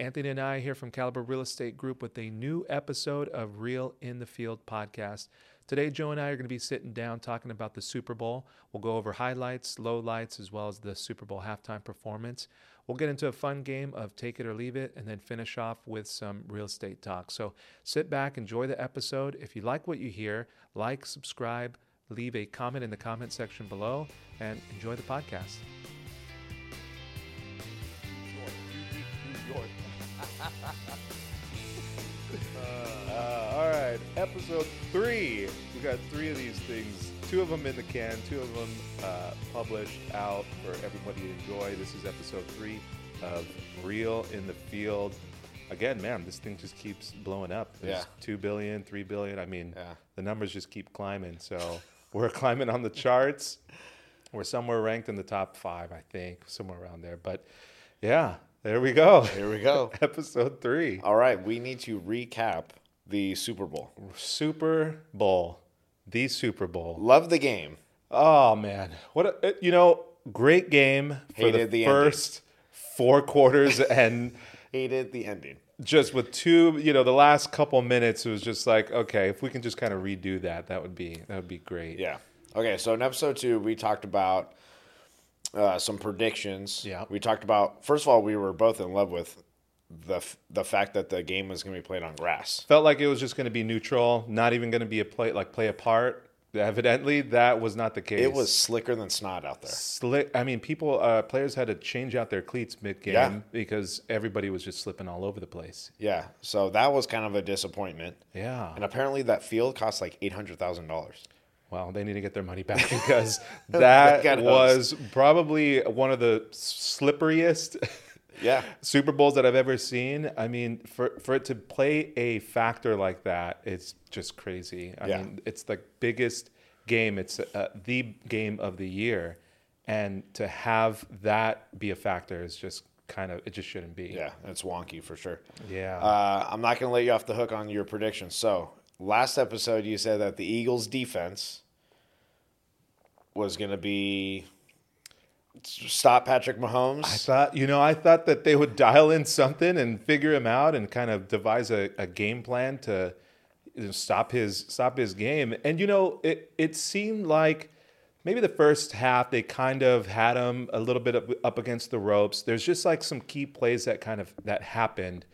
Anthony and I here from Caliber Real Estate Group with a new episode of Real in the Field podcast. Today, Joe and I are going to be sitting down talking about the Super Bowl. We'll go over highlights, lowlights, as well as the Super Bowl halftime performance. We'll get into a fun game of take it or leave it and then finish off with some real estate talk. So sit back, enjoy the episode. If you like what you hear, like, subscribe, leave a comment in the comment section below, and enjoy the podcast. Uh, all right, episode three. We got three of these things. Two of them in the can. Two of them uh, published out for everybody to enjoy. This is episode three of Real in the Field. Again, man, this thing just keeps blowing up. There's Yeah. two billion, three billion. I mean, Yeah. the numbers just keep climbing. So we're climbing on the charts. We're somewhere ranked in the top five, I think, somewhere around there. But yeah, there we go. Here we go. Episode three. All right, we need to recap the Super Bowl. Super Bowl, the Super Bowl. Love the game. Oh man, what a, you know, great game for the, Hated the ending. first four quarters, and Hated the ending. just with two, you know, the last couple minutes, it was just like, okay, if we can just kind of redo that, that would be that would be great. Yeah. Okay, so in episode two, we talked about uh, some predictions. Yeah. We talked about first of all, we were both in love with the f- the fact that the game was going to be played on grass. Felt like it was just going to be neutral, not even going to be a play like play a part. Evidently, that was not the case. It was slicker than snot out there. slick. I mean, people, uh, players had to change out their cleats mid game Yeah. because everybody was just slipping all over the place. Yeah. So that was kind of a disappointment. Yeah. And apparently, that field cost like eight hundred thousand dollars. Well, they need to get their money back because that was probably one of the slipperiest Yeah. Super Bowls that I've ever seen. I mean, for for it to play a factor like that, it's just crazy. I Yeah. mean, it's the biggest game. It's uh, the game of the year, and to have that be a factor is just kind of it just shouldn't be. Yeah, it's wonky for sure. Yeah. Uh, I'm not going to let you off the hook on your predictions. So, last episode, you said that the Eagles' defense was going to be stop Patrick Mahomes. I thought, you know, I thought that they would dial in something and figure him out and kind of devise a, a game plan to stop his stop his game. And you know, it it seemed like maybe the first half they kind of had him a little bit up, up against the ropes. There's just like some key plays that kind of that happened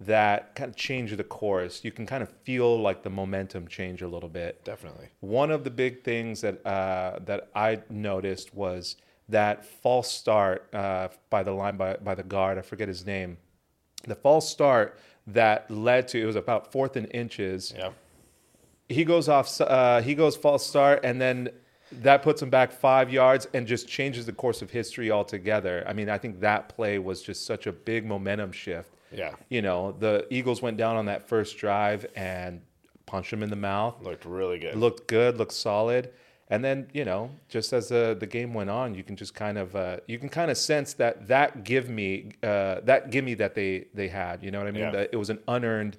that kind of change the course. You can kind of feel like the momentum change a little bit. Definitely. One of the big things that uh, that I noticed was that false start uh, by the line by, by the guard. I forget his name. The false start that led to it was about fourth and inches. Yeah. He goes off. Uh, he goes false start, and then that puts him back five yards and just changes the course of history altogether. I mean, I think that play was just such a big momentum shift. Yeah. You know, the Eagles went down on that first drive and punched him in the mouth Looked really good. looked good, looked solid. And then you know, just as the the game went on, you can just kind of uh, you can kind of sense that that give me uh, that give me that they they had. You know what I mean? Yeah. That it was an unearned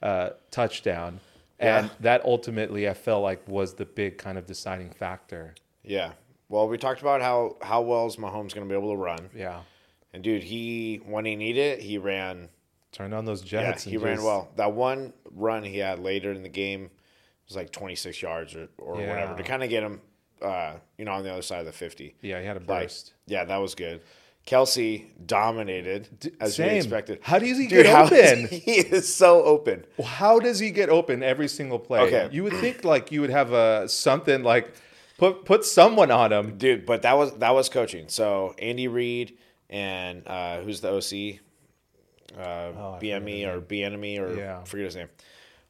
uh, touchdown, and Yeah. that ultimately I felt like was the big kind of deciding factor. yeah. Well, we talked about how, how well is Mahomes going to be able to run. Yeah, And, dude, he, when he needed it, he ran turn on those jets. Yeah, he ran just- well. That one run he had later in the game was like 26 yards or, or Yeah. whatever to kind of get him, uh, you know, on the other side of the 50. Yeah, he had a Like, burst. yeah, that was good. Kelce dominated as same. we expected. How does he Dude, get is open? he is so open. How does he get open every single play? Okay. You would think like you would have a something like put put someone on him. Dude, but that was that was coaching. So Andy Reid and uh, who's the OC? Uh, Oh, BME or BNME or Yeah. forget his name.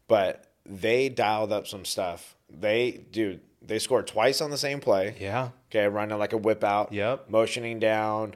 But they dialed up some stuff. They dude, they scored twice on the same play. Yeah. Okay, running like a whip out. Yep. Motioning down.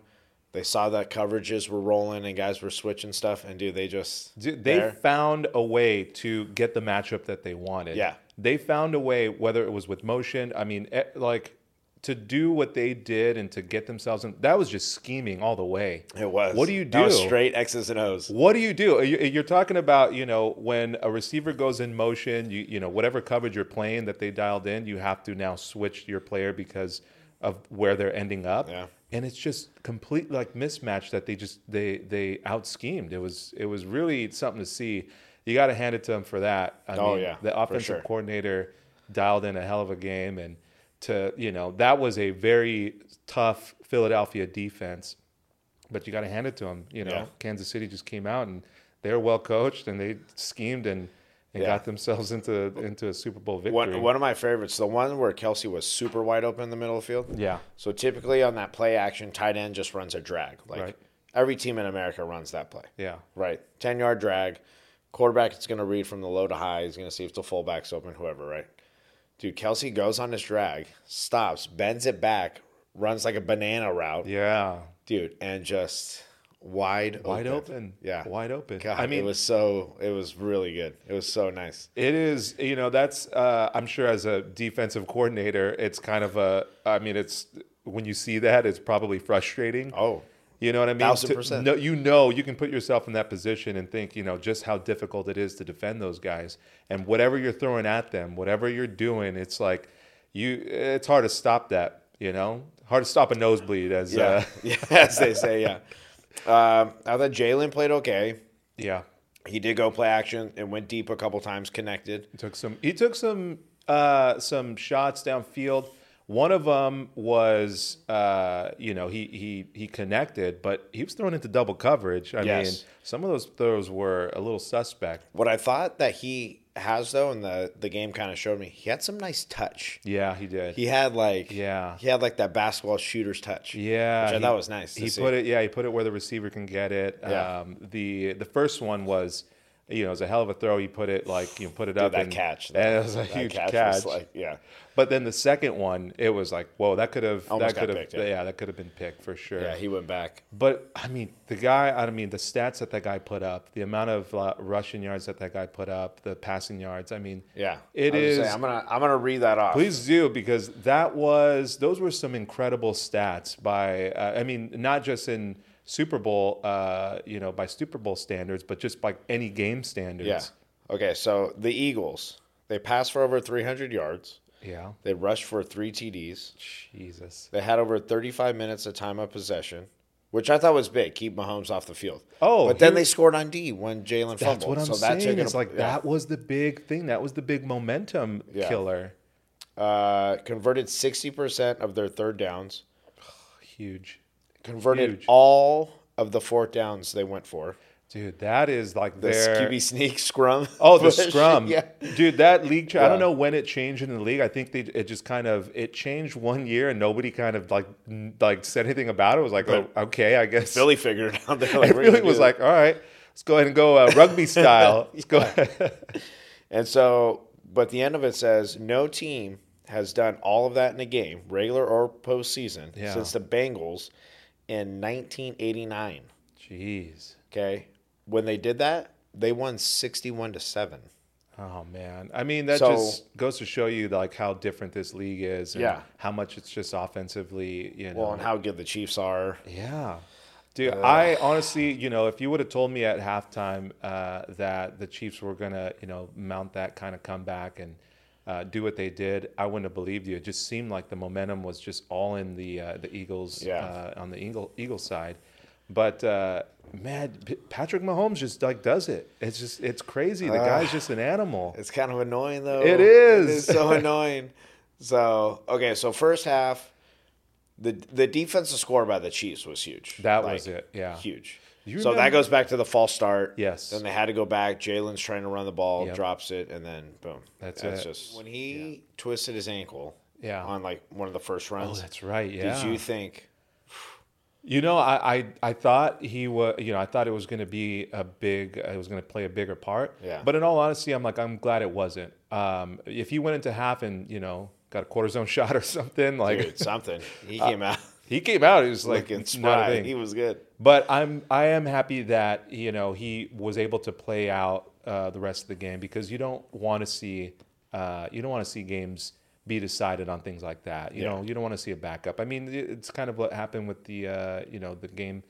They saw that coverages were rolling and guys were switching stuff, and dude, they just Dude, they there. found a way to get the matchup that they wanted. Yeah. They found a way, whether it was with motion, I mean, eh, like to do what they did and to get themselves in, that was just scheming all the way. It was. What do you do? straight X's and O's. What do you do? You- You're talking about, you know, when a receiver goes in motion, you you know, whatever coverage you're playing that they dialed in, you have to now switch your player because of where they're ending up. Yeah. and it's just complete like mismatch that they just they they out schemed. It was it was really something to see. You got to hand it to them for that. I Oh, mean, yeah, the offensive sure. coordinator dialed in a hell of a game, and to you know that was a very tough Philadelphia defense. But you got to hand it to them. You know, Yeah. Kansas City just came out and they were well coached and they schemed and, and Yeah. got themselves into into a Super Bowl victory. One, one of my favorites, the one where Kelce was super wide open in the middle of the field. yeah, So typically on that play action, tight end just runs a drag. Like Right. every team in America runs that play. yeah, Right. 10 yard drag. Quarterback is going to read from the low to high. He's going to see if the fullback's open, whoever, right? Dude, Kelce goes on his drag, stops, bends it back, runs like a banana route. yeah. Dude, and just wide Wide open. open. Yeah. wide open. God, I mean, it was so, it was really good. It was so nice. It is, you know, that's, uh, I'm sure as a defensive coordinator, it's kind of a, I mean, it's, when you see that, it's probably frustrating. Oh, You know what I mean? Thousand percent. No, you know, you can put yourself in that position and think, you know, just how difficult it is to defend those guys. And whatever you're throwing at them, whatever you're doing, it's like, you, it's hard to stop that, you know? Hard to stop a nosebleed as, yeah. uh, yeah, as they say, yeah. Um, I thought Jalen played okay. yeah. He did go play action and went deep a couple times, connected. He took some. He took some uh, some shots downfield. One of them was, uh, you know, he he he connected, but he was thrown into double coverage. I Yes. mean, some of those throws were a little suspect. What I thought that he has though, and the the game kind of showed me, he had some nice touch. Yeah, he did. He had like Yeah. he had like that basketball shooter's touch. yeah, which I he- thought was nice. He see. put it. Yeah, he put it where the receiver can get it. Yeah. Um, the the first one was. You know, it was a hell of a throw. He put it like you know, put it up that and catch, and it was a That huge catch catch. like yeah. But then the second one, it was like, whoa, that could have that could have picked, yeah. yeah. that could have been picked for sure. Yeah, he went back. But I mean, the guy. I mean, the stats that that guy put up, the amount of uh, rushing yards that that guy put up, the passing yards. I mean, Yeah, It I was is. Saying, I'm gonna I'm gonna read that off. please do because that was those were some incredible stats by. Uh, I mean, not just in Super Bowl, uh, you know, by Super Bowl standards, but just by any game standards. Yeah. Okay, so the Eagles they passed for over 300 yards. Yeah. They rushed for three TDs. Jesus. They had over 35 minutes of time of possession, which I thought was big. Keep Mahomes off the field. Oh, but then they scored on D when Jalen fumbled. That's what I'm so saying. That took it It's like yeah. that was the big thing. That was the big momentum Yeah. killer. Uh, converted 60% of their third downs. Huge. Converted Huge. all of the fourth downs they went for. Dude, that is like The their QB sneak scrum. Oh, the scrum, yeah. dude. That league. I Yeah. don't know when it changed in the league. I think they it just kind of it changed one year, and nobody kind of like n- like said anything about it. It was like, oh, okay, I guess. Philly figured it out. They're like, really was like, all right, let's go ahead and go uh, rugby style. Let's go. And so, but the end of it says no team has done all of that in a game, regular or postseason, Yeah. since the Bengals in 1989. Jeez. Okay, when they did that, they won 61 to seven. Oh man. I mean, that So- just goes to show you like how different this league is. And Yeah. How much it's just offensively. You know. Well, and how good the Chiefs are. Yeah. Dude, I honestly, you know, if you would have told me at halftime uh, that the Chiefs were going to, you know, mount that kind of comeback and uh, do what they did, I wouldn't have believed you. It just seemed like the momentum was just all in the uh, the Eagles Yeah. uh, on the Eagle Eagle side. But uh, man, P- Patrick Mahomes just like does it. It's just it's crazy. The guy's just an animal. It's kind of annoying though. It It is. is so annoying. So okay, so first half, the the defensive score by the Chiefs was huge. That was it, yeah. huge. You so that goes back to the false start. Yes. Then they had to go back. Jalen's trying to run the ball, Yep. drops it, and then boom. That's That's it. just when he twisted his ankle. Yeah. On like one of the first runs. Oh, runs. that's right. Yeah. Did you think? You know, I, I, I thought he was, you know, I thought it was going to be a big, it was going to play a bigger part. Yeah. But in all honesty, I'm like, I'm glad it wasn't. Um, if he went into half and, you know, got a quarter zone shot or something, like Dude, something. He came out he came out, he was like, looking not a spry. thing. He was good. But I'm, I am happy that, you know, he was able to play out uh, the rest of the game because you don't want to see, uh, you don't want to see games be decided on things like that. You Yeah. know, you don't want to see a backup. I mean, it- it's kind of what happened with the, uh, you know, the game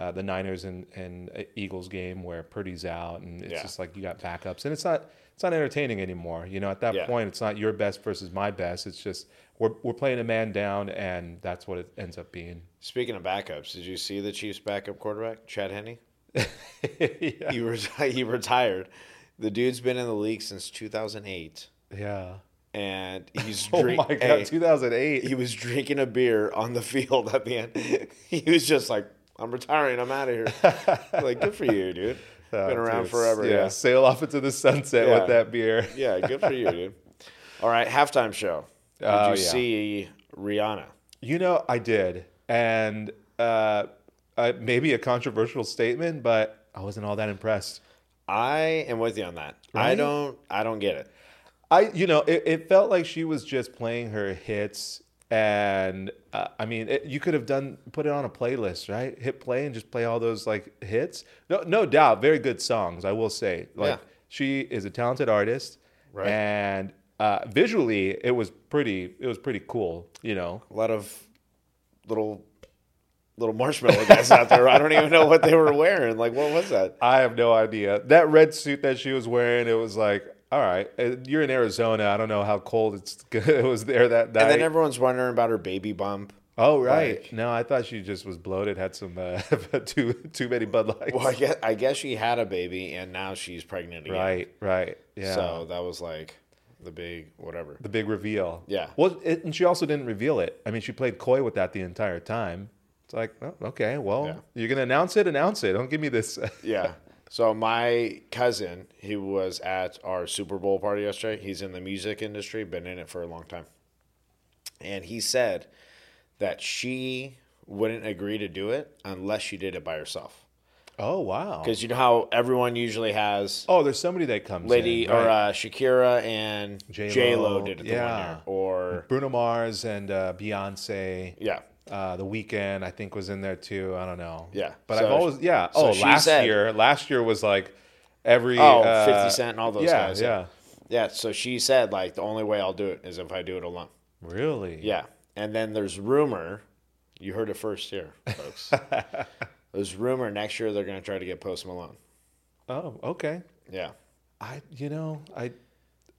uh, the Niners and, and uh, Eagles game where Purdy's out, and it's Yeah. just like you got backups, and it's not it's not entertaining anymore. You know, at that Yeah. point, it's not your best versus my best. It's just we're we're playing a man down, and that's what it ends up being. Speaking of backups, did you see the Chiefs' backup quarterback, Chad Henne? yeah. He, reti- he retired. The dude's been in the league since 2008, yeah. and he's Oh my god, hey, 2008. he was drinking a beer on the field at the end. he was just like, "I'm retiring. I'm out of here." like, good for you, dude. Oh, been around dude, forever. Yeah, Yeah. sail off into the sunset Yeah. with that beer. Yeah, good for you, dude. All right, halftime show. Did Oh, you yeah. see Rihanna? You know, I did, and uh, uh, maybe a controversial statement, but I wasn't all that impressed. I am with you on that. I don't. I don't get it. I, you know, it, it felt like she was just playing her hits, and uh, I mean, it, you could have done put it on a playlist, right? Hit play and just play all those like hits. No, no doubt, very good songs. I will say, like Yeah. she is a talented artist, Right. and uh, visually, it was pretty. It was pretty cool. You know, A lot of little little marshmallow guys out there. I don't even know what they were wearing. Like, what was that? I have no idea. That red suit that she was wearing, it was like, all right, uh, you're in Arizona. I don't know how cold it's it was there that night. And then everyone's wondering about her baby bump. oh, right. like- no, I thought she just was bloated, had some uh, too too many Bud Lights. Well, I guess, I guess she had a baby and now she's pregnant again. right, right. Yeah. So that was like the big whatever. the big reveal. Yeah. Well, it, and she also didn't reveal it. I mean, she played coy with that the entire time. It's like, oh, okay, well, Yeah. you're gonna announce it, announce it. Don't give me this. Yeah. So my cousin, he was at our Super Bowl party yesterday. He's in the music industry, been in it for a long time. And he said that she wouldn't agree to do it unless she did it by herself. oh wow. Because you know how everyone usually has Oh, there's somebody that comes. Lady in, or uh, Shakira and J-Lo, J Lo did it the one yeah. year, or Bruno Mars and uh, Beyonce. yeah, Uh, the Weeknd, I think, was in there too. I don't know. Yeah. but So- I've always, yeah. so oh, last said- year, last year was like every Oh, uh, 50 Cent and all those yeah, guys, Yeah, yeah. yeah. So she said like the only way I'll do it is if I do it alone. really. Yeah, and then there's rumor. You heard it first here, folks. there's rumor next year they're going to try to get Post Malone. Oh, okay. Yeah, I, you know, I,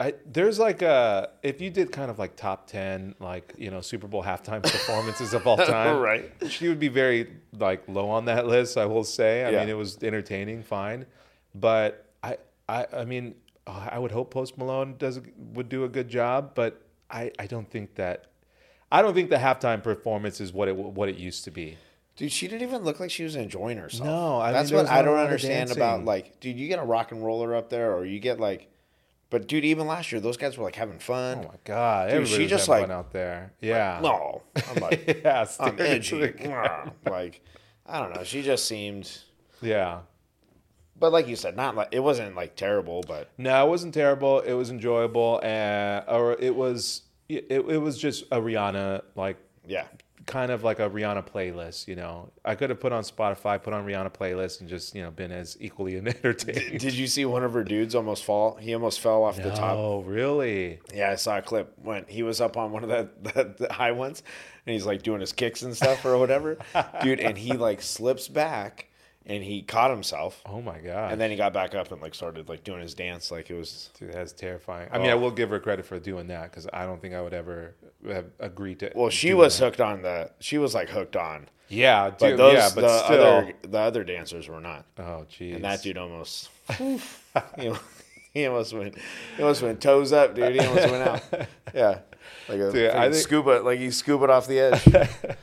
I, there's like a if you did kind of like top ten, like you know, Super Bowl halftime performances of all time, Right. She would be very like low on that list. I will say. I Yeah. mean, it was entertaining, fine, but I, I, I mean, I would hope Post Malone does would do a good job, but I, I don't think that. I don't think the halftime performance is what it what it used to be. dude, she didn't even look like she was enjoying herself. No, I that's there what I don't understand about. Like, dude, you get a rock and roller up there, or you get like, but dude, even last year, those guys were like having fun. Oh my god, Dude, she just, like- out there. Yeah. No, I'm like, yeah. I'm edgy. like, I don't know. She just seemed, Yeah. but like you said, not like it wasn't like terrible, but No, it wasn't terrible. It was enjoyable, and or it was it, it was just a Rihanna like yeah. Kind of like a Rihanna playlist. You know, I could have put on Spotify, put on Rihanna playlist, and just you know been as equally entertaining. Did you see one of her dudes almost fall? He almost fell off the top. Oh, really? Yeah, I saw a clip when he was up on one of the, the, the high ones, and he's like doing his kicks and stuff or whatever, dude. And he like slips back, and he caught himself, Oh my god! and then he got back up and like started like doing his dance, like it was. Dude, that's terrifying. I mean, I Oh. will give her credit for doing that because I don't think I would ever have agreed to. Well, she was that. hooked on the. She was like hooked on, Yeah, but dude, those yeah, but the still. other the other dancers were not. oh, jeez. And that dude almost, he, he almost went, he almost went toes up, dude. He almost went out. Yeah, like a Dude, I think- scuba, like he scuba off the edge.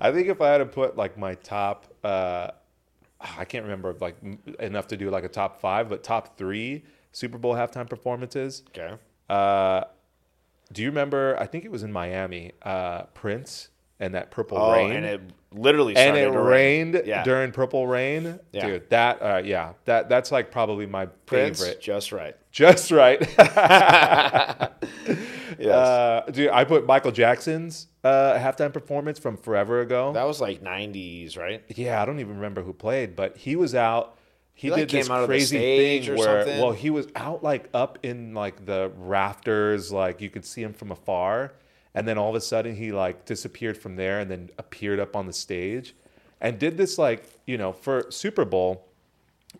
I think if I had to put like my top, uh, I can't remember like enough to do like a top five, but top three Super Bowl halftime performances. Okay. Uh, do you remember? I think it was in Miami. Uh, Prince and that Purple Oh, Rain. and it literally and it to rain. rained Yeah. during Purple Rain, Yeah. dude. That, uh, yeah, that that's like probably my Prince, favorite. just right. Just right. Yes. uh, dude, I put Michael Jackson's uh, halftime performance from forever ago. that was like '90s, right? Yeah, I don't even remember who played, but he was out. He, He, like, did this came out of the crazy thing or where, something? well, he was out like up in like the rafters, like you could see him from afar, and then all of a sudden he like disappeared from there and then appeared up on the stage, and did this like you know for Super Bowl.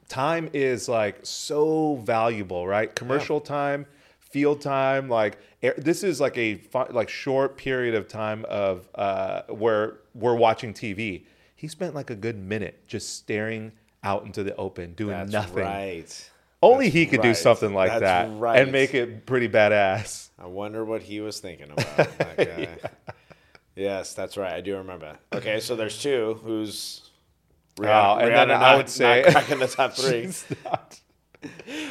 Time is like so valuable, right? Commercial time, field time, like air- this is like a like short period of time of uh, where we're watching TV. He spent like a good minute just staring out into the open, doing That's nothing. right. Only That's he could do something like That's that right. and make it pretty badass. I wonder what he was thinking about. that guy. Yes, that's right. I do remember. Okay, so there's two. Who's Oh, and then Rihanna I would say- not cracking the top three. She's not.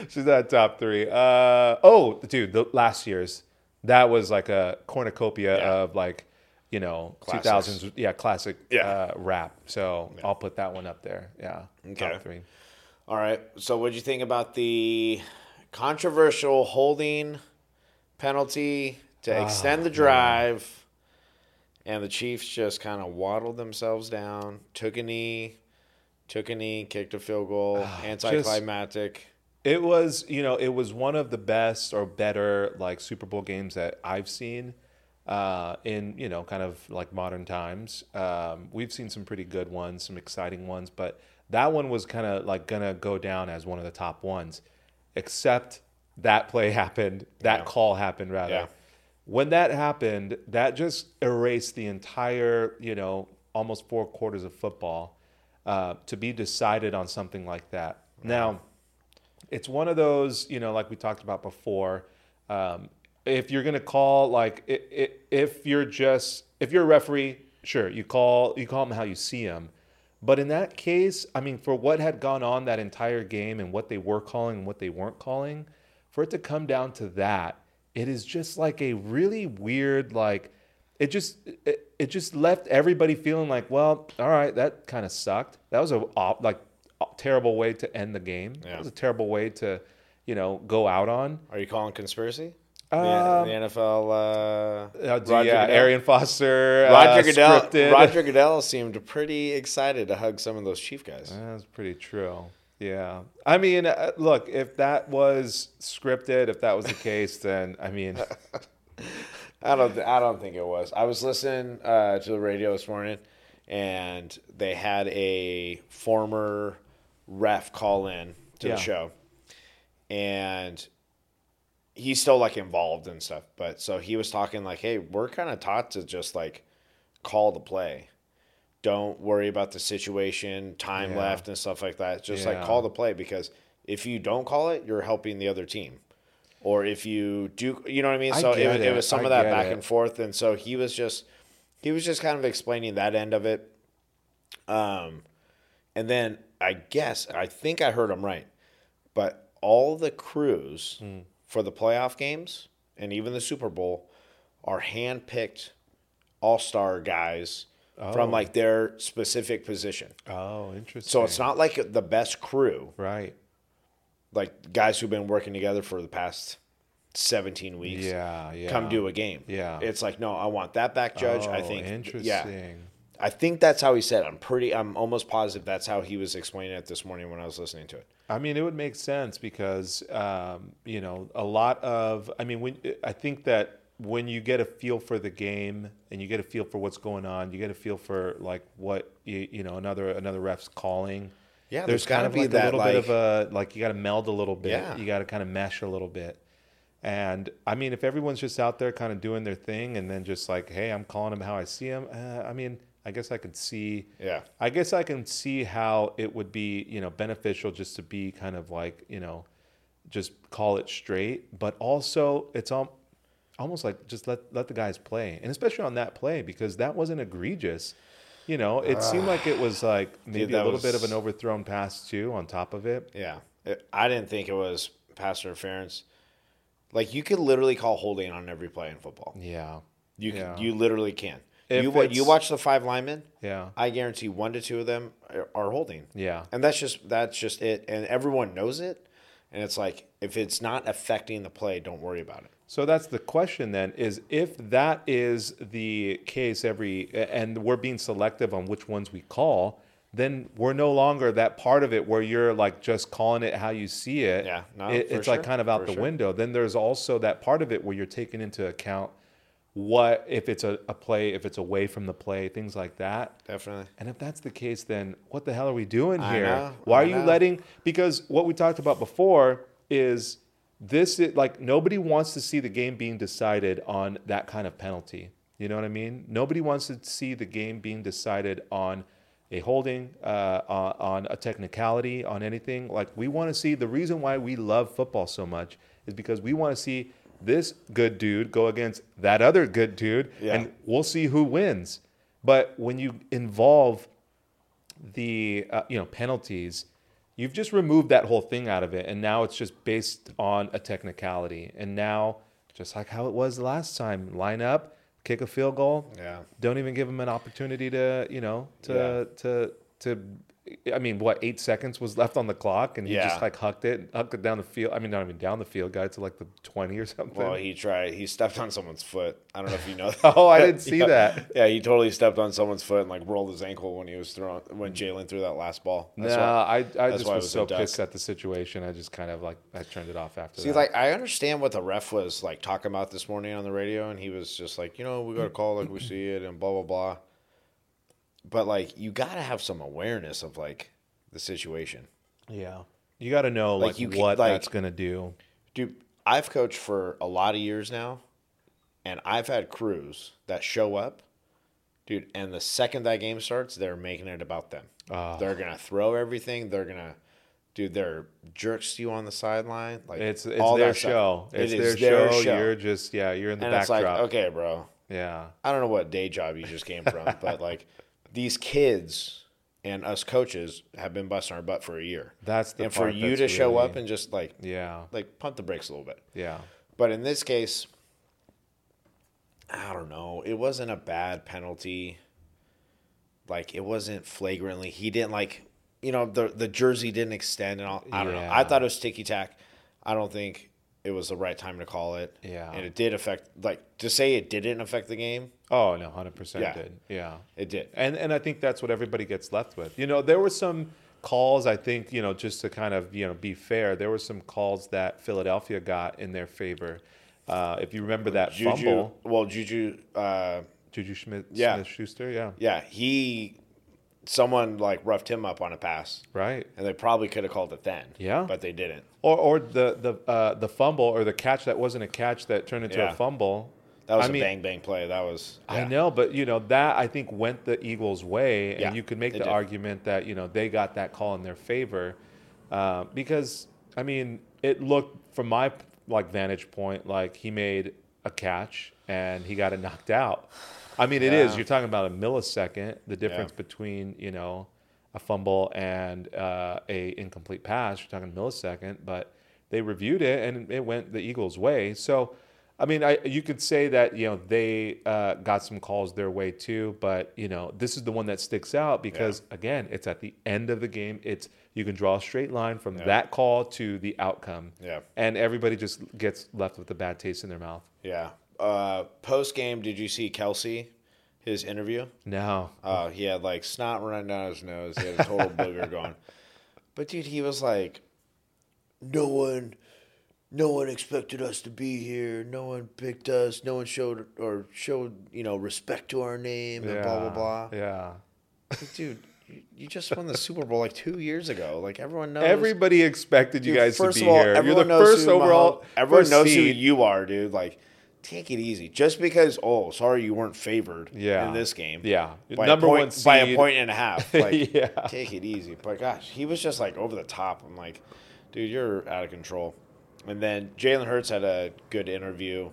She's not top three. Uh, oh, dude, the last year's that was like a cornucopia Yeah. of like, you know, two Classics. thousands, yeah, classic Yeah. Uh, rap. So I'll put that one up there. Yeah, Okay. top three. All right. So, what do you think about the controversial holding penalty to Ah, extend the drive? And the Chiefs just kind of waddled themselves down, took a knee, took a knee, kicked a field goal, Ah, anticlimactic. It was, you know, it was one of the best or better like Super Bowl games that I've seen uh, in, you know, kind of like modern times. Um, we've seen some pretty good ones, some exciting ones, but that one was kind of like gonna go down as one of the top ones, except that play happened, that Yeah. call happened rather. Yeah. When that happened, that just erased the entire, you know, almost four quarters of football uh, to be decided on something like that. Now, it's one of those, you know, like we talked about before. Um, if you're gonna call, like, if you're just, if you're a referee, sure, you call, you call them how you see them. But in that case, I mean, for what had gone on that entire game and what they were calling and what they weren't calling, for it to come down to that, it is just like a really weird, like, it just it, it just left everybody feeling like, well, all right, that kind of sucked. That was a like terrible way to end the game. Yeah. That was a terrible way to, you know, go out on. Are you calling conspiracy? The, Um, the NFL. Uh, Uh, Roger yeah, Goodell? Arian Foster, Roger uh, Goodell. scripted. Roger Goodell seemed pretty excited to hug some of those Chief guys. That's pretty true. Yeah. I mean, uh, look, if that was scripted, if that was the case, then I mean, I don't. I don't think it was. I was listening uh, to the radio this morning, and they had a former ref call in to Yeah. the show, and he's still like involved and stuff. But so he was talking like, "Hey, we're kind of taught to just like call the play. Don't worry about the situation, time Yeah. left, and stuff like that. Just like call the play because if you don't call it, you're helping the other team." Or if you do, you know what I mean. I So it, it it. was some I of that back it. and forth, and so he was just he was just kind of explaining that end of it. Um, and then I guess I think I heard him right, but all the crews Hmm. For the playoff games and even the Super Bowl are handpicked all star guys from Oh. like their specific position. oh, interesting. So it's not like the best crew, right. like guys who've been working together for the past 17 weeks. Yeah, yeah. Come do a game. Yeah. It's like, no, I want that back judge. I Oh, think, interesting. yeah, I think that's how he said. it. I'm pretty. I'm almost positive that's how he was explaining it this morning when I was listening to it. I mean, it would make sense because um, you know a lot of. I mean, when I think that when you get a feel for the game and you get a feel for what's going on, you get a feel for like what you, you know another another ref's calling. Yeah, there's, there's kind of be like that, a little bit of a like you got to meld a little bit. Yeah. You got to kind of mesh a little bit. And I mean, if everyone's just out there kind of doing their thing and then just like, hey, I'm calling them how I see them. Uh, I mean, I guess I could see. Yeah. I guess I can see how it would be, you know, beneficial just to be kind of like, you know, just call it straight, but also it's all almost like just let let the guys play, and especially on that play because that wasn't egregious. You know, it seemed like it was like maybe that a little bit of an overthrown pass too on top of it. Yeah, It- I didn't think it was pass interference. Like you could literally call holding on every play in football. Yeah, You can, Yeah. you literally can. If you wa- you watch the five linemen. yeah, I guarantee one to two of them are, are holding. yeah. And that's just that's just it. And everyone knows it. And it's like if it's not affecting the play, don't worry about it. So that's the question then is if that is the case every and we're being selective on which ones we call, then we're no longer that part of it where you're like just calling it how you see it. Yeah, no, It- for it's like sure, kind of out for the sure. window. Then there's also that part of it where you're taking into account what if it's a, a play, if it's away from the play, things like that. Definitely. And if that's the case, then what the hell are we doing I here? know, Why I are you know. letting? Because what we talked about before is this. Is, like nobody wants to see the game being decided on that kind of penalty. You know what I mean? Nobody wants to see the game being decided on a holding, uh, on, on a technicality, on anything. Like we want to see. The reason why we love football so much is because we want to see this good dude go against that other good dude, Yeah. and we'll see who wins. But when you involve the uh, you know penalties, you've just removed that whole thing out of it, and now it's just based on a technicality. And now, just like how it was last time, line up, kick a field goal, Yeah. don't even give them an opportunity to you know to to to. I mean, what eight seconds was left on the clock, and he Yeah. just like hucked it, hucked it down the field. I mean, not even down the field, guy to like the twenty or something. Well, he tried. He stepped on someone's foot. I don't know if you know. that. Oh, I didn't see Yeah. that. Yeah, he totally stepped on someone's foot and like rolled his ankle when he was throwing when Jalen threw that last ball. No, That's why- I, I just was was so pissed at the situation. I just kind of like I turned it off after See, that. like I understand what the ref was like talking about this morning on the radio, and he was just like, you know, we got to call like we see it, and blah blah blah. But like, you got to have some awareness of like the situation, yeah, you got to know Like, like, you can- what like- that's gonna do. dude. I've coached for a lot of years now, and I've had crews that show up, dude. And the second that game starts, they're making it about them. Oh. They're gonna throw everything. They're gonna, dude. They're jerks to you on the sideline. Like It's it's all their show. It It's is their, show. You're just yeah. You're in the and it's like, backdrop. okay, bro. Yeah, I don't know what day job you just came from, but like these kids and us coaches have been busting our butt for a year. that's the and for you to show really- up and just like yeah, like pump the brakes a little bit. yeah, But in this case, I don't know. It wasn't a bad penalty. Like it wasn't flagrantly. He didn't like you know the the jersey didn't extend and all. I don't know. I thought it was ticky tack. I don't think it was the right time to call it. Yeah. and it did affect. Like to say it didn't affect the game, Oh no, hundred percent Yeah. did. Yeah, it did. and and I think that's what everybody gets left with. You know, there were some calls. I think you know, just to kind of you know be fair, there were some calls that Philadelphia got in their favor. Uh, if you remember that Juju, fumble, well, Juju, uh, Juju Schmidt, Yeah. Smith Schuster, yeah, yeah, he, someone like roughed him up on a pass, right. and they probably could have called it then. Yeah. but they didn't. Or, or the the uh, the fumble or the catch that wasn't a catch that turned into Yeah. a fumble. That was I a mean, bang bang play. That was. I know, but you know that I think went the Eagles' way, and Yeah, you could make the did. argument that you know they got that call in their favor uh, because I mean it looked from my like vantage point like he made a catch and he got it knocked out. I mean, it is Yeah. you're talking about a millisecond, the difference between you know a fumble and uh, a incomplete pass. You're talking millisecond, but they reviewed it and it went the Eagles' way. So. I mean, I, you could say that you know they uh, got some calls their way too, but you know this is the one that sticks out because again, it's at the end of the game. It's you can draw a straight line from that call to the outcome, Yeah. and everybody just gets left with a bad taste in their mouth. Yeah. Uh, Post game, did you see Kelce, his interview? No, Uh, he had like snot running down his nose. He had a total booger going. But dude, he was like, no one, no one expected us to be here. No one picked us. No one showed or showed you know respect to our name and blah blah blah. Yeah, Like, dude, you, you just won the Super Bowl like two years ago. Like everyone knows. everybody expected you Dude, guys to be all, here. You're the first overall. Mahomes- everyone first knows seed. who you are, dude. Like, take it easy. Just because, oh, sorry, you weren't favored Yeah. in this game. Yeah, by number a one point, by a point and a half. Like, Yeah. take it easy. But gosh, he was just like over the top. I'm like, dude, you're out of control. And then Jalen Hurts had a good interview.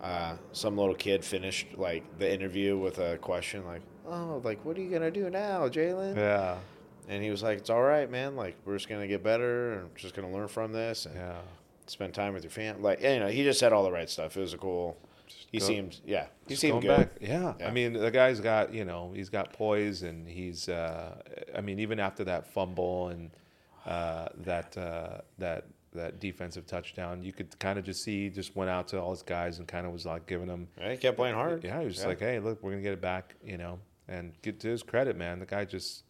Uh, some little kid finished like the interview with a question like, "Oh, like what are you gonna do now, Jalen?" Yeah, And he was like, "It's all right, man. Like we're just gonna get better and just gonna learn from this and yeah. spend time with your family." Like you know, he just said all the right stuff. It was a cool. He seemed yeah, he seemed good. back. Yeah. Yeah. I mean, the guy's got you know he's got poise, and he's. Uh, I mean, even after that fumble and uh, that uh, that that defensive touchdown, you could kind of just see he just went out to all his guys and kind of was like giving them. Right? He kept playing hard. Yeah, he was just like, hey, look, we're gonna get it back, you know, and get to his credit, man. The guy just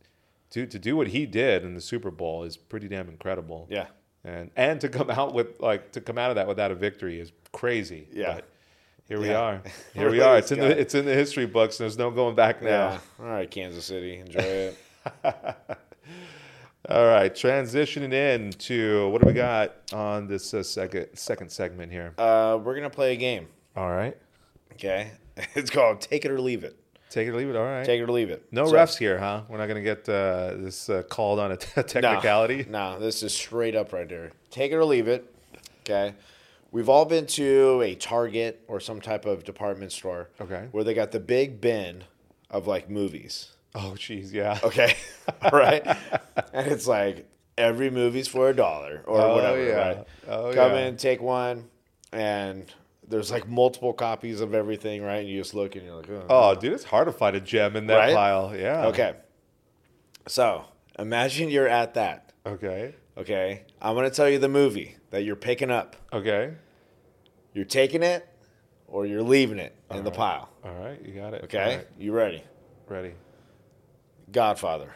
to to do what he did in the Super Bowl is pretty damn incredible. yeah, and and to come out with like to come out of that without a victory is crazy. Yeah. But Here we Yeah. are. Here we are. It's in the it's in the history books. There's no going back now. Yeah. All right, Kansas City, enjoy it. All right, transitioning in to what do we got on this uh, second second segment here? Uh, we're gonna play a game. All right, Okay, it's called Take It or Leave It. take it or leave it. All right. Take it or leave it. no So- refs here, huh? We're not gonna get uh, this uh, called on a t- technicality. No, no, this is straight up right there. Take it or leave it. Okay. We've all been to a Target or some type of department store. Okay. Where they got the big bin of like movies. Oh, jeez, yeah. Okay. all right. And it's like every movie's for a dollar or Oh, whatever. yeah. Right. Oh, Come yeah. in, take one, and there's like multiple copies of everything, right? And you just look and you're like, oh. Oh, dude, it's hard to find a gem in that Right? pile. Yeah. Okay. So imagine you're at that. Okay. Okay. I'm going to tell you the movie that you're picking up. Okay. You're taking it or you're leaving it in the pile. All right. You got it. Okay. All right, You ready? ready. Godfather.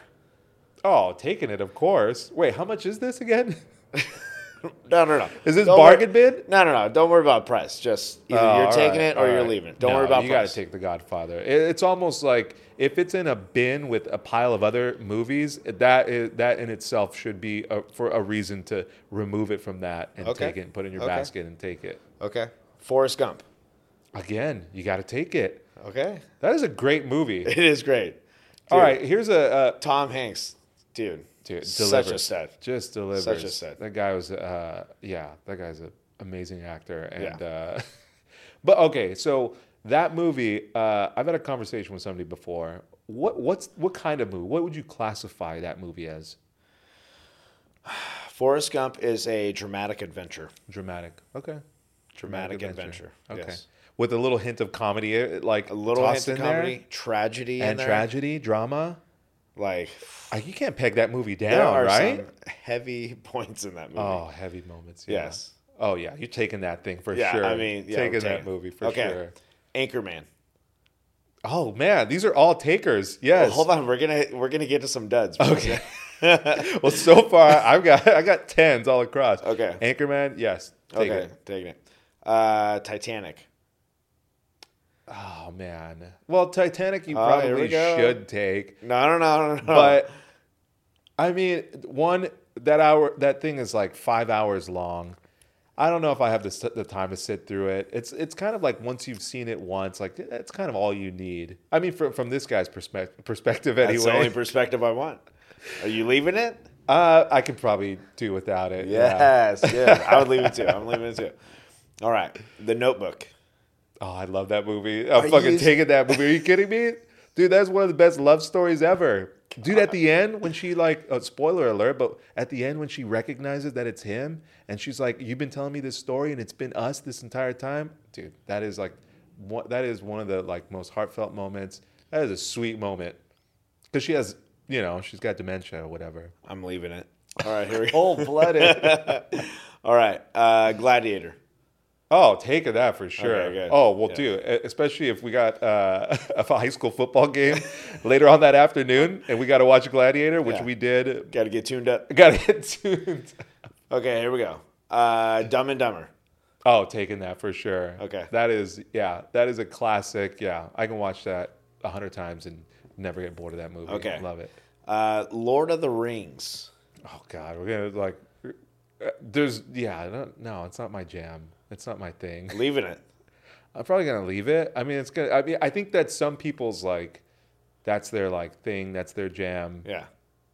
Oh, taking it, of course. Wait, how much is this again? No, no, no. Is this Don't bargain worry- bid? No, no, no. Don't worry about price. Just either Oh, you're all taking right, it or all you're right. leaving. Don't No, worry about you price. to take The Godfather. It- It's almost like if it's in a bin with a pile of other movies, that is, that in itself should be a, for a reason to remove it from that and Okay. take it and put it in your Okay. basket and take it. okay. Forrest Gump. Again, you got to take it. Okay. That is a great movie. It is great. All right, here's a, Tom Hanks. Dude. Dude, Such delivers. a stud. Just delivers. Such a stud. That guy was, uh, yeah, that guy's an amazing actor. And, uh, but okay, so that movie, uh, I've had a conversation with somebody before. What what's what kind of movie? What would you classify that movie as? Forrest Gump is a dramatic adventure. Dramatic. Okay. Dramatic adventure. Okay. Yes. With a little hint of comedy, uh, like A little hint of there, comedy, tragedy, and tragedy, drama. Like You can't peg that movie down, right? heavy points in that movie. Oh, heavy moments. Yeah. Yes. Oh yeah, you're taking that thing for yeah, sure. I mean, yeah, taking that movie for okay. sure. Anchorman. Oh man, these are all takers. Yes. Well, hold on, we're gonna we're gonna get to some duds. Okay. well, so far I've got I got tens all across. Okay. Anchorman, yes. Take okay, it. taking it. Uh, Titanic. Oh man. Well, Titanic you Oh, here we probably go. should take. No, no, no, no, no. But I mean, one that hour that thing is like five hours long. I don't know if I have the, s- the time to sit through it. It's it's kind of like once you've seen it once, like that's kind of all you need. I mean, from from this guy's perspective, perspective anyway. that's the only perspective I want. Are you leaving it? uh, I could probably do without it. Yeah. Yes, yes. I would leave it too. I'm leaving it too. All right, The Notebook. Oh, I love that movie. I'm Are fucking you- taking that movie. Are you kidding me? Dude, that's one of the best love stories ever. Dude, at the end when she like, uh, spoiler alert, but at the end when she recognizes that it's him and she's like, "You've been telling me this story and it's been us this entire time." Dude, that is like, one, that is one of the like most heartfelt moments. That is a sweet moment because she has, you know, she's got dementia or whatever. I'm leaving it. All right, here we go. Cold blooded. All right, uh, Gladiator. Oh, take that for sure. Okay. Oh, well, Yeah. too, especially if we got uh, a high school football game later on that afternoon, and we got to watch Gladiator, which Yeah. we did. Got to get tuned up. Got to get tuned. Okay, here we go. Uh, Dumb and Dumber. Oh, taking that for sure. Okay. that is yeah, that is a classic. Yeah, I can watch that a hundred times and never get bored of that movie. Okay. love it. Uh, Lord of the Rings. Oh God, we're gonna like. uh, There's yeah, no, it's not my jam. It's not my thing. Leaving it. I'm probably gonna leave it. I mean, it's gonna. I mean, I think that some people's like, that's their like thing. That's their jam. Yeah.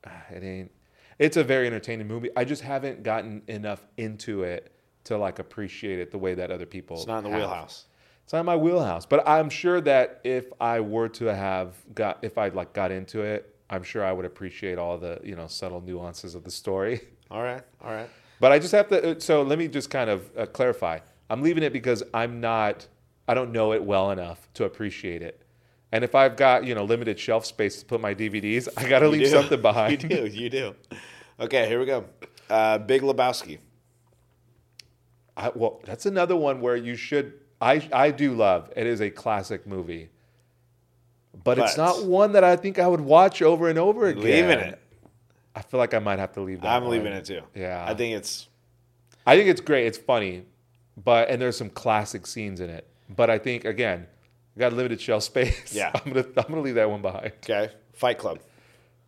Ah, It ain't. It's a very entertaining movie. I just haven't gotten enough into it to like appreciate it the way that other people. It's not in the have. wheelhouse. It's not in my wheelhouse. But I'm sure that if I were to have got, if I like got into it, I'm sure I would appreciate all the you know subtle nuances of the story. All right. All right. But I just have to. uh, So let me just kind of uh, clarify. I'm leaving it because I'm not. I don't know it well enough to appreciate it. And if I've got you know limited shelf space to put my DVDs, I got to leave do. something behind. You do. You do. Okay, here we go. Uh, Big Lebowski. I, well, that's another one where you should. I I do love. It is a classic movie. But, it's not one that I think I would watch over and over again. Leaving it. I feel like I might have to leave that. I'm one. leaving it too. Yeah. I think it's I think it's great. It's funny, but and there's some classic scenes in it. But I think again, you got limited shelf space. Yeah. I'm gonna I'm gonna leave that one behind. Okay. Fight Club.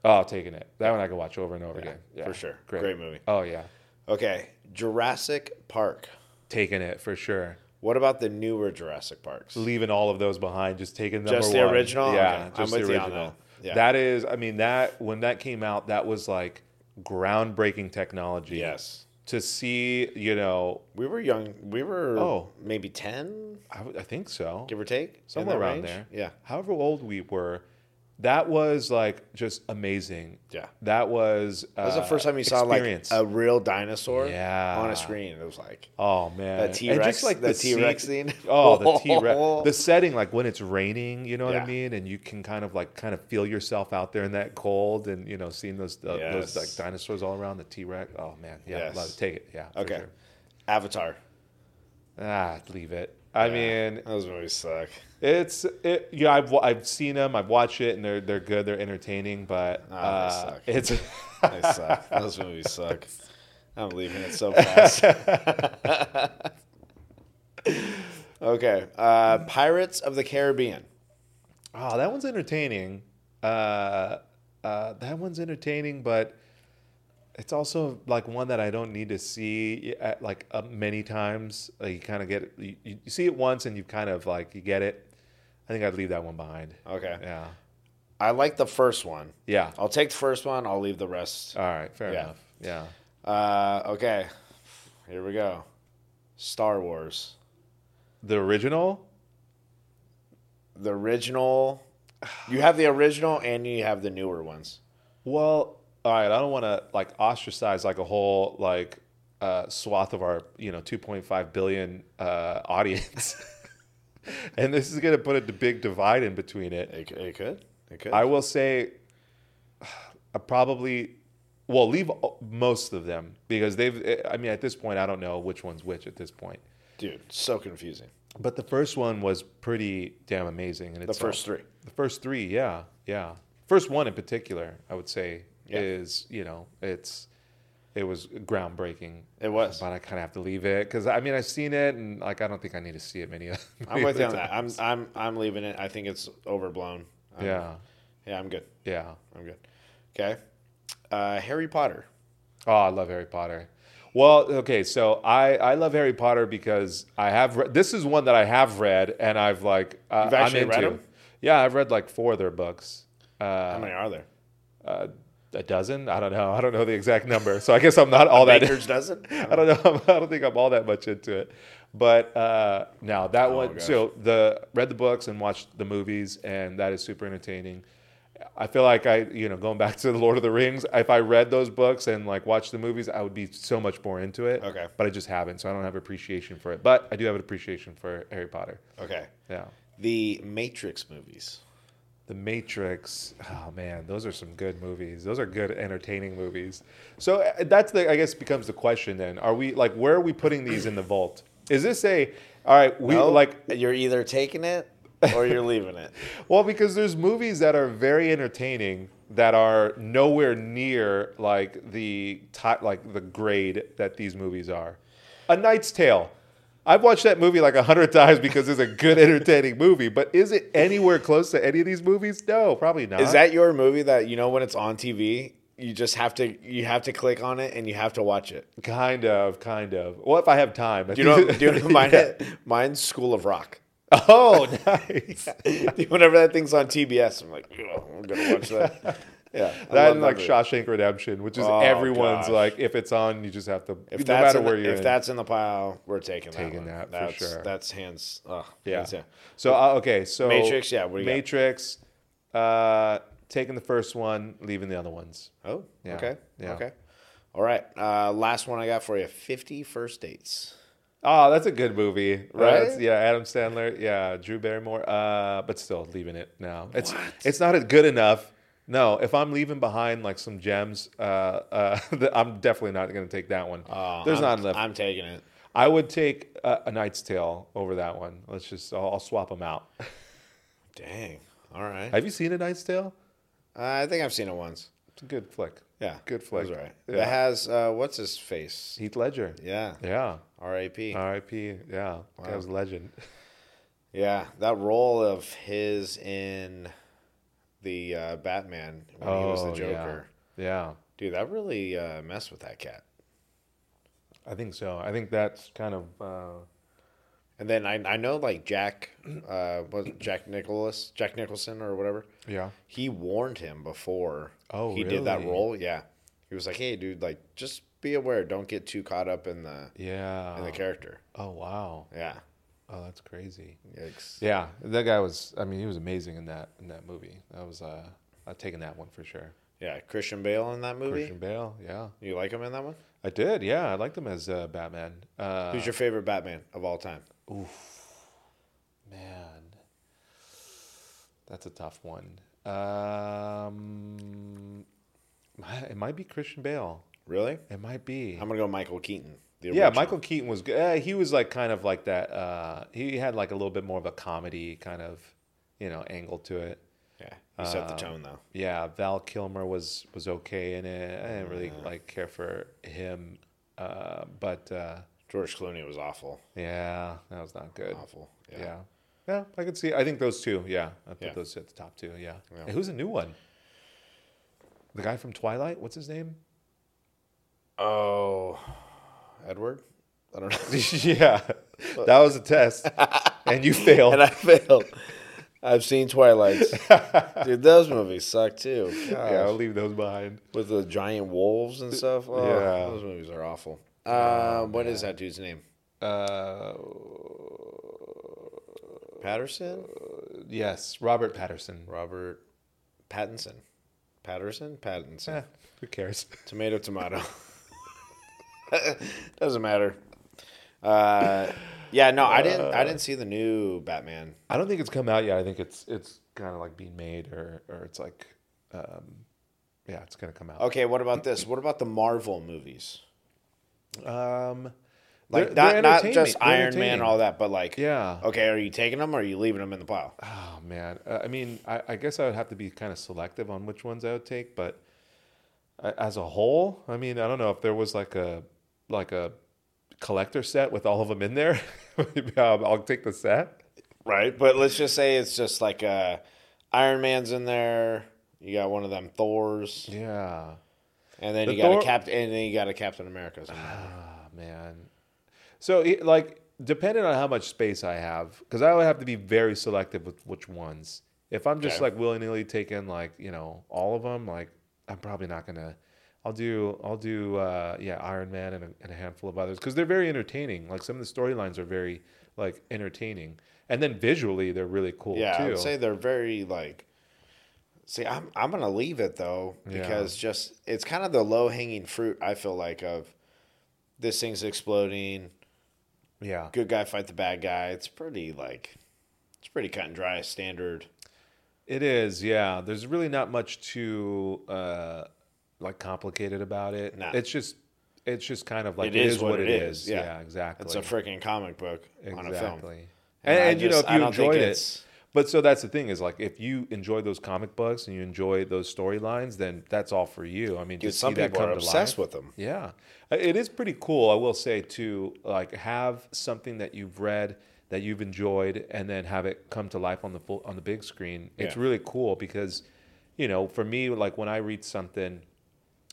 Oh, taking it. That one I can watch over and over again. Yeah, for sure. Great. Great movie. Oh yeah, Okay. Jurassic Park. taking it for sure. What about the newer Jurassic Parks? Leaving all of those behind, just taking number Just the one. original? Yeah, Okay. I'm just with the original. That. Yeah. That is, I mean, that when that came out, that was like groundbreaking technology. Yes. To see, you know, We were young. We were Oh. maybe 10, I, w- I think so. give or take. in somewhere that around range? there. Yeah. However old we were, that was like just amazing. Yeah. That was. Uh, That was the first time you saw like a real dinosaur Yeah. on a screen. It was like Oh man, The T-Rex- just like the T-Rex scene- scene. Oh, the T Rex. The setting, like when it's raining, you know what I mean, and you can kind of like kind of feel yourself out there in that cold, and you know, seeing those uh, those like dinosaurs all around the T Rex. Oh man, yeah, Yes. love it. take it. Yeah. okay. sure. Avatar. Ah, leave it. I Yeah. mean, those movies suck. it's it. Yeah, I've I've seen them. I've watched it, and they're they're good. They're entertaining, but Oh, uh, suck. it's. They suck. those movies suck. I'm leaving it so fast. okay. Uh, Pirates of the Caribbean. Oh, that one's entertaining. Uh, uh, that one's entertaining, but it's also like one that I don't need to see at, like uh, many times. Like you kind of get it, you, you see it once and you kind of like you get it. I think I'd leave that one behind. Okay. Yeah. I like the first one. Yeah. I'll take the first one. I'll leave the rest. All right. Fair Yeah. enough. Yeah. Uh, okay. Here we go. Star Wars. The original. The original. You have the original and you have the newer ones. Well, all right. I don't want to like ostracize like a whole like uh, swath of our you know 2.5 billion uh, audience, and this is going to put a big divide in between it. It, it could. It could. I will say, I probably well leave most of them because they've. I mean, at this point, I don't know which one's which at this point. Dude, so confusing. But the first one was pretty damn amazing, and The first three. The first three, yeah, yeah. First one in particular, I would say, Yeah. is you know it's it was groundbreaking. It was. but I kind of have to leave it because I mean I've seen it and like I don't think I need to see it many. I'm with you on that. I'm I'm I'm leaving it. I think it's overblown. I'm- Yeah, Yeah, I'm good. yeah. I'm good. Okay. Uh, Harry Potter. Oh, I love Harry Potter. Well, okay, so I, I love Harry Potter because I have re- this is one that I have read and I've like uh, You've actually I'm read into. 'em? Yeah, I've read like four of their books. Uh, How many are there? uh, a dozen? I don't know. I don't know the exact number. So I guess I'm not all that. Baker's dozen. I don't know. I don't think I'm all that much into it. But uh, now that Oh, one. So the read the books and watched the movies, and that is super entertaining. I feel like I, you know, going back to the Lord of the Rings, if I read those books and like watched the movies, I would be so much more into it. Okay. But I just haven't, so I don't have appreciation for it. But I do have an appreciation for Harry Potter. Okay. Yeah. The Matrix movies. The Matrix. Oh man, those are some good movies. Those are good, entertaining movies. So uh, that's the. I guess becomes the question then. Are we like where are we putting these in the vault? Is this a? All right, we No, like. you're either taking it or you're leaving it. Well, because there's movies that are very entertaining that are nowhere near like the top, like the grade that these movies are. A Knight's Tale. I've watched that movie like a hundred times because it's a good, entertaining movie. But is it anywhere close to any of these movies? No, probably not. Is that your movie that you know when it's on TV, you just have to you have to click on it and you have to watch it? Kind of, kind of. Well, if I have time. Do you know? Do you know mine? Yeah. Mine's School of Rock. Oh, nice. Whenever that thing's on TBS, I'm like, "Oh, I'm gonna watch that. Yeah, that and like movie. Shawshank Redemption, which is Oh, everyone's gosh. like, if it's on, you just have to. If no that's matter where the, you're if in. that's in the pile, we're taking, Taking that. that One. for that's, sure. That's hands. Oh, Yeah. hands down. So uh, okay, so Matrix, yeah, what do you got? Matrix, uh, taking the first one, leaving the other ones. Oh, Yeah, okay, yeah. okay. All right. Uh, last one I got for you: Fifty First Dates. Oh, that's a good movie, Right? That's- yeah, Adam Sandler, yeah, Drew Barrymore. Uh, but still leaving it now. It's it's not good enough. No, if I'm leaving behind like some gems, uh, uh, I'm definitely not going to take that one. Oh, There's I'm, not enough. I'm taking it. I would take a, a Knight's Tale over that one. Let's just, I'll, I'll swap them out. Dang. All right. Have you seen a Knight's Tale? Uh, I think I've seen it once. It's a good flick. Yeah, Good flick. That's right. Yeah. That has uh, what's his face? Heath Ledger. Yeah. Yeah. R.A.P. R.I.P. Yeah, that was a legend. Yeah, that role of his in the uh, Batman when he was the Oh, yeah. Joker, Yeah, dude, that really uh, messed with that cat. I think so. I think that's kind of uh, And then I I know like Jack, uh, was Jack Nicholas, Jack Nicholson or whatever. yeah. He warned him before Oh, he did that role. Yeah, he was like, "Hey, dude, like just be aware, don't get too caught up in the Yeah. in the character." oh wow. Yeah, Oh, that's crazy. Yikes. Yeah, that guy was. I mean, he was amazing in that in that movie. That was. Uh, I've taken that one for sure. yeah. Christian Bale in that movie. Christian Bale. Yeah, You like him in that one? I did. Yeah, I liked him as uh, Batman. Uh, Who's your favorite Batman of all time? Oof, man? That's a tough one. Um, it might be Christian Bale. Really? It might be. I'm gonna go Michael Keaton. The yeah, original. Michael Keaton was good. Uh, he was like kind of like that. Uh, he had like a little bit more of a comedy kind of, you know, angle to it. Yeah, he set the Um, tone though. Yeah, Val Kilmer was was okay in it. I didn't really like care for him, uh, but uh, George Clooney was awful. yeah, that was not good. Awful. Yeah. Yeah. yeah, I could see. I think those two. Yeah, I put Yeah. those at the top two. Yeah. Yeah. Hey, who's a new one? The guy from Twilight. What's his name? Oh, Edward. I don't know. yeah, that was a test, and you failed. and I failed. I've seen Twilights. Dude, those movies suck too. yeah, I'll leave those behind. With the giant wolves and stuff. Oh, Yeah. Those movies are awful. Um, what is that dude's name? Uh, Patterson? yes, Robert Patterson. Robert Pattinson. Patterson? Pattinson. Eh, who cares? Tomato, tomato. Doesn't matter. Uh, yeah, no, I didn't. I didn't see the new Batman. I don't think it's come out yet. I think it's it's kind of like being made, or or it's like, um, yeah, it's gonna come out. Okay, what about this? What about the Marvel movies? Um, Like they're- not they're not just They're Iron Man and all that, but like, Yeah. Okay, are you taking them or are you leaving them in the pile? Oh man, uh, I mean, I, I guess I would have to be kind of selective on which ones I would take, but as a whole, I mean, I don't know if there was like a like a collector set with all of them in there. I'll, take the set. Right, but let's just say it's just like uh, Iron Man's in there. You got one of them Thors, Yeah. and then The you got Thor- a Captain, and then you got a Captain America's in. Ah man. So it- like, depending on how much space I have, because I would have to be very selective with which ones. If I'm just Okay. like willy nilly taking like you know all of them, like I'm probably not gonna. I'll do I'll do uh, yeah Iron Man and a, and a handful of others because they're very entertaining. Like some of the storylines are very like entertaining, and then visually they're really cool yeah, too. I would say they're very like. See, I'm I'm gonna leave it though Yeah. because just it's kind of the low hanging fruit. I feel like of this thing's exploding. yeah, Good guy fight the bad guy. It's pretty like it's pretty cut and dry standard. It is, yeah. There's really not much to. uh, like complicated about it. It's just, it's just kind of like It is what it is. is, yeah. Yeah, exactly. It's a freaking comic book on a film. exactly. And And, and, you know, if you enjoyed it, it's- but so that's the thing is like if you enjoy those comic books and you enjoy those storylines, then that's all for you. I mean, Dude, some people are obsessed life- with them. yeah, Uh, it is pretty cool. I will say to like have something that you've read that you've enjoyed, and then have it come to life on the full on the big screen. It's Yeah. really cool because, you know, for me, like when I read something,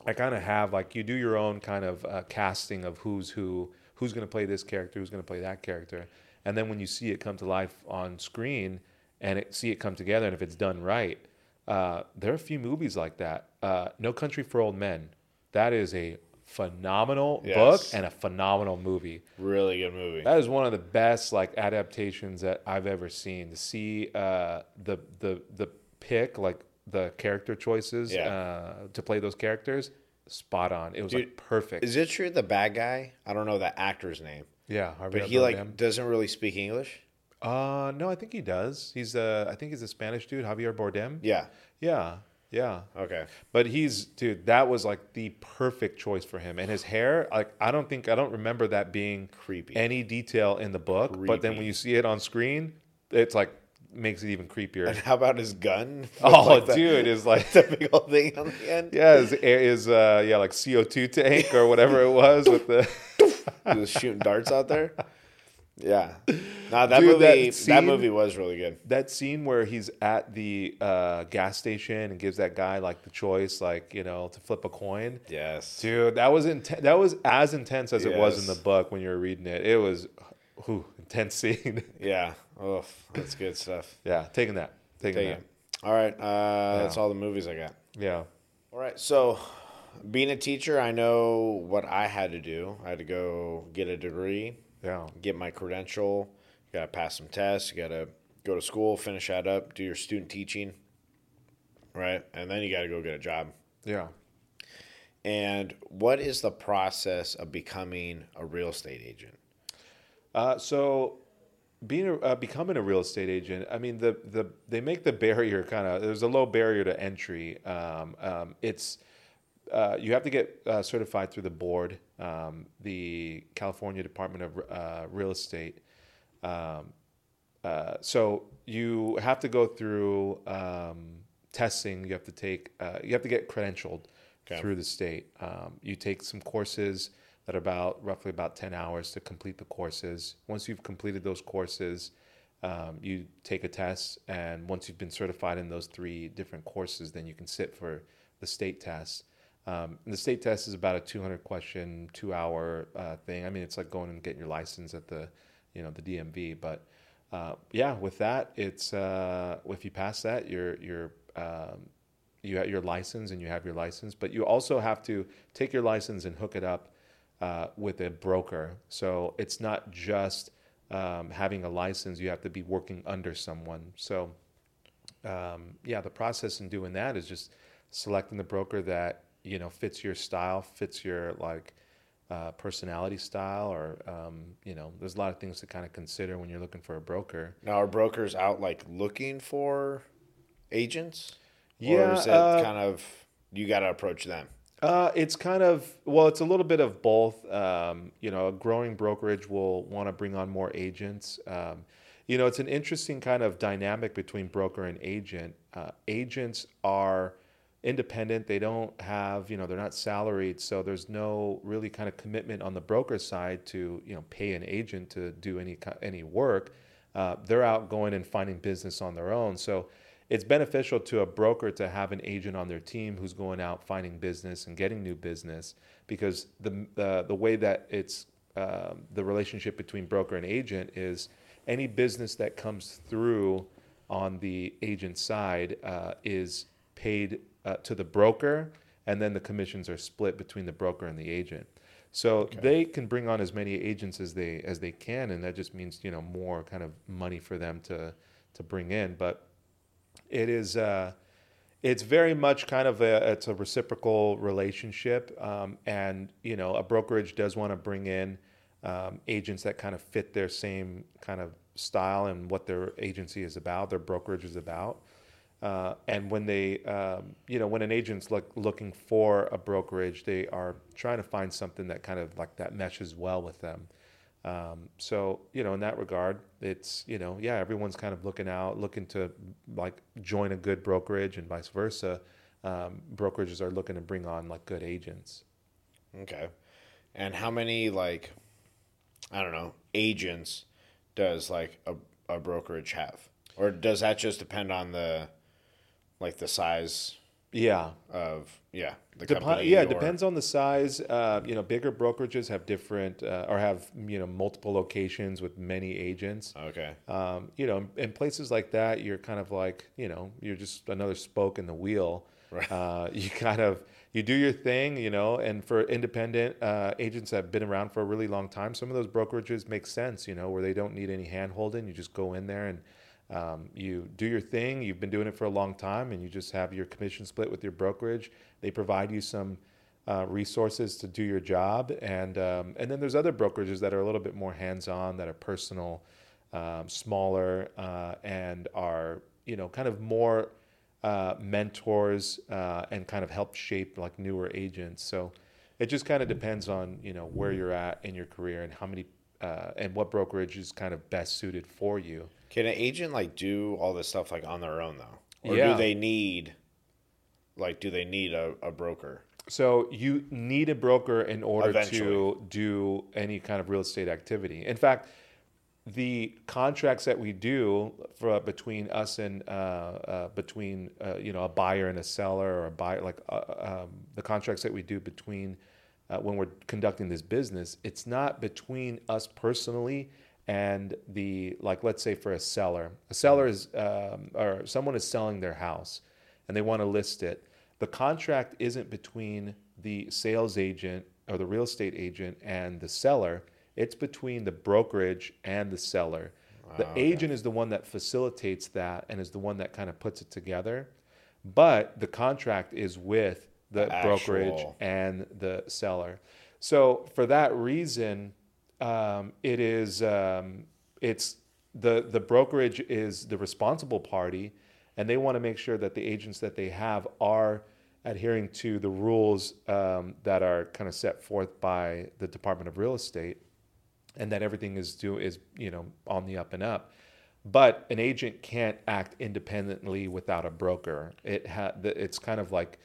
I kind of have like you do your own kind of uh, casting of who's who, who's going to play this character, who's going to play that character, and then when you see it come to life on screen and it, see it come together, and if it's done right, uh, there are a few movies like that. Uh, no Country for Old Men, that is a phenomenal Yes. book and a phenomenal movie. Really good movie. That is one of the best like adaptations that I've ever seen. To see uh, the the the pick like the character choices Yeah. uh, to play those characters, spot on. It was Dude, like perfect. Is it true the bad guy? I don't know the actor's name, yeah, but he like doesn't really speak English. uh no, I think he does. He's uh I think he's a Spanish dude, Javier Bardem. Yeah. Yeah, yeah. Okay. But he's dude, that was like the perfect choice for him. And his hair, like I don't think I don't remember that being Creepy. any detail in the book. But then when you see it on screen, it's like makes it even creepier. And how about his gun? Oh, like, the, dude, is like the big old thing on the end. yeah, is is uh yeah like CO two tank or whatever it was with the He was shooting darts out there. Yeah. No, that Dude, movie. That, scene- movie was really good. that scene where he's at the uh, gas station and gives that guy like the choice, like you know, to flip a coin. Yes. Dude, that was intense. That was as intense as it was in the book when you were reading it. It was, whew, intense scene. Yeah. Oh, that's good stuff. yeah, taking that, taking Take that. it. All right. Uh, That's all the movies I got. Yeah, All right. So, being a teacher, I know what I had to do. I had to go get a degree, yeah, get my credential. You got to pass some tests. You got to go to school, finish that up, do your student teaching. Right. And then you got to go get a job. yeah. And what is the process of becoming a real estate agent? Uh, so, being a, uh, becoming a real estate agent, I mean the the they make the barrier kind of there's a low barrier to entry. Um, um, it's uh, you have to get uh, certified through the board, um, the California Department of uh, Real Estate. Um, uh, so you have to go through um, testing. You have to take. Uh, you have to get credentialed Okay. through the state. Um, you take some courses that are about roughly about ten hours to complete the courses. Once you've completed those courses, um, you take a test, and once you've been certified in those three different courses, then you can sit for the state test. Um, the state test is about a 200 question, two hour uh, thing. I mean, it's like going and getting your license at the, you know, the DMV. But uh, yeah, with that, it's uh, if you pass that, you're you're um, you have your license and you have your license. But you also have to take your license and hook it up uh, with a broker. So it's not just um, having a license; you have to be working under someone. So um, yeah, the process in doing that is just selecting the broker that you know fits your style, fits your like uh, personality style, or um, you know, there's a lot of things to kind of consider when you're looking for a broker. Now, are brokers out like looking for agents? or Yeah, is it uh, kind of you got to approach them? Uh, it's kind of well, it's a little bit of both. Um, you know, a growing brokerage will want to bring on more agents. Um, you know, it's an interesting kind of dynamic between broker and agent. Uh, agents are independent; they don't have, you know, they're not salaried, so there's no really kind of commitment on the broker side to, you know, pay an agent to do any any work. Uh, they're out going and finding business on their own, so it's beneficial to a broker to have an agent on their team who's going out finding business and getting new business because the uh, the way that it's um, the relationship between broker and agent is any business that comes through on the agent side uh, is paid uh, to the broker and then the commissions are split between the broker and the agent. So they can bring on as many agents as they as they can and that just means you know more kind of money for them to to bring in. But it is uh, it's very much kind of a it's a reciprocal relationship um, and you know a brokerage does want to bring in um, agents that kind of fit their same kind of style and what their agency is about their brokerage is about. Uh, and when they um, you know when an agent's look, looking for a brokerage they are trying to find something that kind of like that meshes well with them um, so you know, in that regard, it's you know, yeah, everyone's kind of looking out, looking to like join a good brokerage, and vice versa. Um, brokerages are looking to bring on like good agents. Okay. And how many like I don't know agents does like a, a brokerage have, or does that just depend on the like the size Yeah, of yeah the Depi- company? yeah, it or- depends on the size. Uh, you know, bigger brokerages have different uh, or have you know multiple locations with many agents. Okay. um, you know, in places like that, you're kind of like, you know, you're just another spoke in the wheel. Right. Uh, you kind of you do your thing, you know. And for independent uh, agents that have been around for a really long time, some of those brokerages make sense, you know, where they don't need any hand holding. You just go in there and um, you do your thing. You've been doing it for a long time, and you just have your commission split with your brokerage. They provide you some uh, resources to do your job, and um, and then there's other brokerages that are a little bit more hands-on, that are personal, um, smaller, uh, and are you know kind of more uh, mentors uh, and kind of help shape like newer agents. So it just kind of depends on you know where you're at in your career and how many uh, and what brokerage is kind of best suited for you. Can an agent like do all this stuff like on their own though, or Yeah. do they need like do they need a, a broker? So you need a broker in order Eventually. to do any kind of real estate activity. In fact, the contracts that we do for between us and uh, uh, between uh, you know a buyer and a seller or a buyer like uh, um, the contracts that we do between uh, when we're conducting this business it's not between us personally and the like let's say for a seller a seller is um, or someone is selling their house and they want to list it the contract isn't between the sales agent or the real estate agent and the seller it's between the brokerage and the seller. The okay. agent is the one that facilitates that and is the one that kind of puts it together. But the contract is with the, The brokerage and the seller. So for that reason, um, it is um, it's the the brokerage is the responsible party, and they want to make sure that the agents that they have are adhering to the rules um, that are kind of set forth by the Department of Real Estate and that everything is do is you know on the up and up. But an agent can't act independently without a broker. It ha- it's kind of like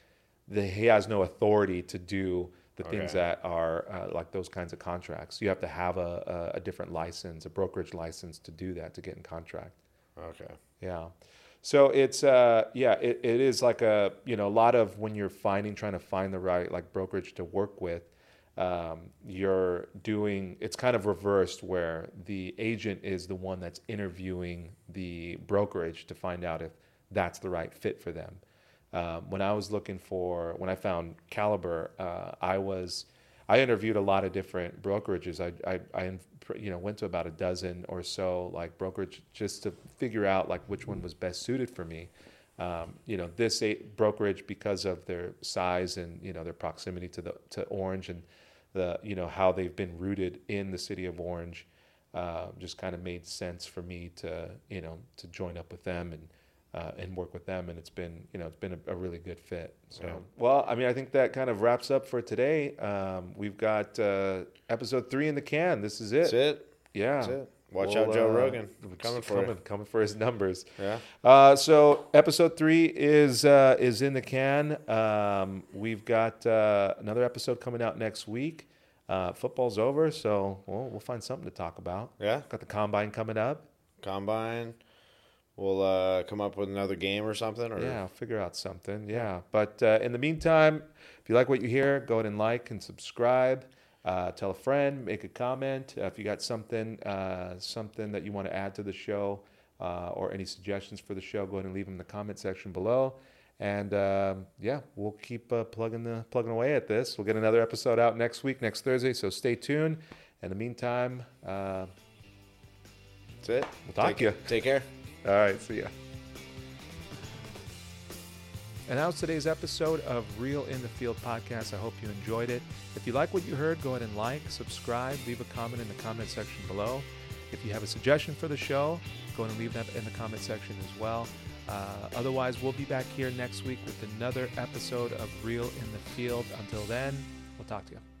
the, he has no authority to do the things that are uh, like those kinds of contracts. You have to have a, a, a different license, a brokerage license to do that to get in contract. Okay. Yeah. So it's uh yeah, it, it is like a you know, a lot of when you're finding trying to find the right like brokerage to work with, um, you're doing it's kind of reversed where the agent is the one that's interviewing the brokerage to find out if that's the right fit for them. Um, when I was looking for when I found Caliber, uh, I was I interviewed a lot of different brokerages. I, I, I you know went to about a dozen or so like brokerage just to figure out like which one was best suited for me. Um, you know this brokerage because of their size and you know their proximity to the to Orange and the you know how they've been rooted in the city of Orange. Uh, just kind of made sense for me to you know to join up with them and uh, and work with them, and it's been you know it's been a, a really good fit. So Yeah. well, I mean, I think that kind of wraps up for today. Um, we've got uh, episode three in the can. This is it. That's it. Yeah. That's it. Watch We'll, out, Joe uh, Rogan. Coming for coming, you. coming for his numbers. Yeah. Uh, so episode three is uh, is in the can. Um, we've got uh, another episode coming out next week. Uh, football's over, so we'll, we'll find something to talk about. Yeah. Got the combine coming up. Combine. We'll uh, come up with another game or something. Or Yeah, I'll figure out something. Yeah. But uh, in the meantime, if you like what you hear, go ahead and like and subscribe. Uh, tell a friend, make a comment. Uh, if you got something, uh, something that you want to add to the show, uh, or any suggestions for the show, go ahead and leave them in the comment section below. And um, yeah, we'll keep uh, plugging the plugging away at this. We'll get another episode out next week, next Thursday. So stay tuned. In the meantime, uh, That's it. We'll talk take, to you. Take care. All right, see ya. And that was today's episode of Real in the Field podcast. I hope you enjoyed it. If you like what you heard, go ahead and like, subscribe, leave a comment in the comment section below. If you have a suggestion for the show, go ahead and leave that in the comment section as well. Uh, otherwise, we'll be back here next week with another episode of Real in the Field. Until then, we'll talk to you.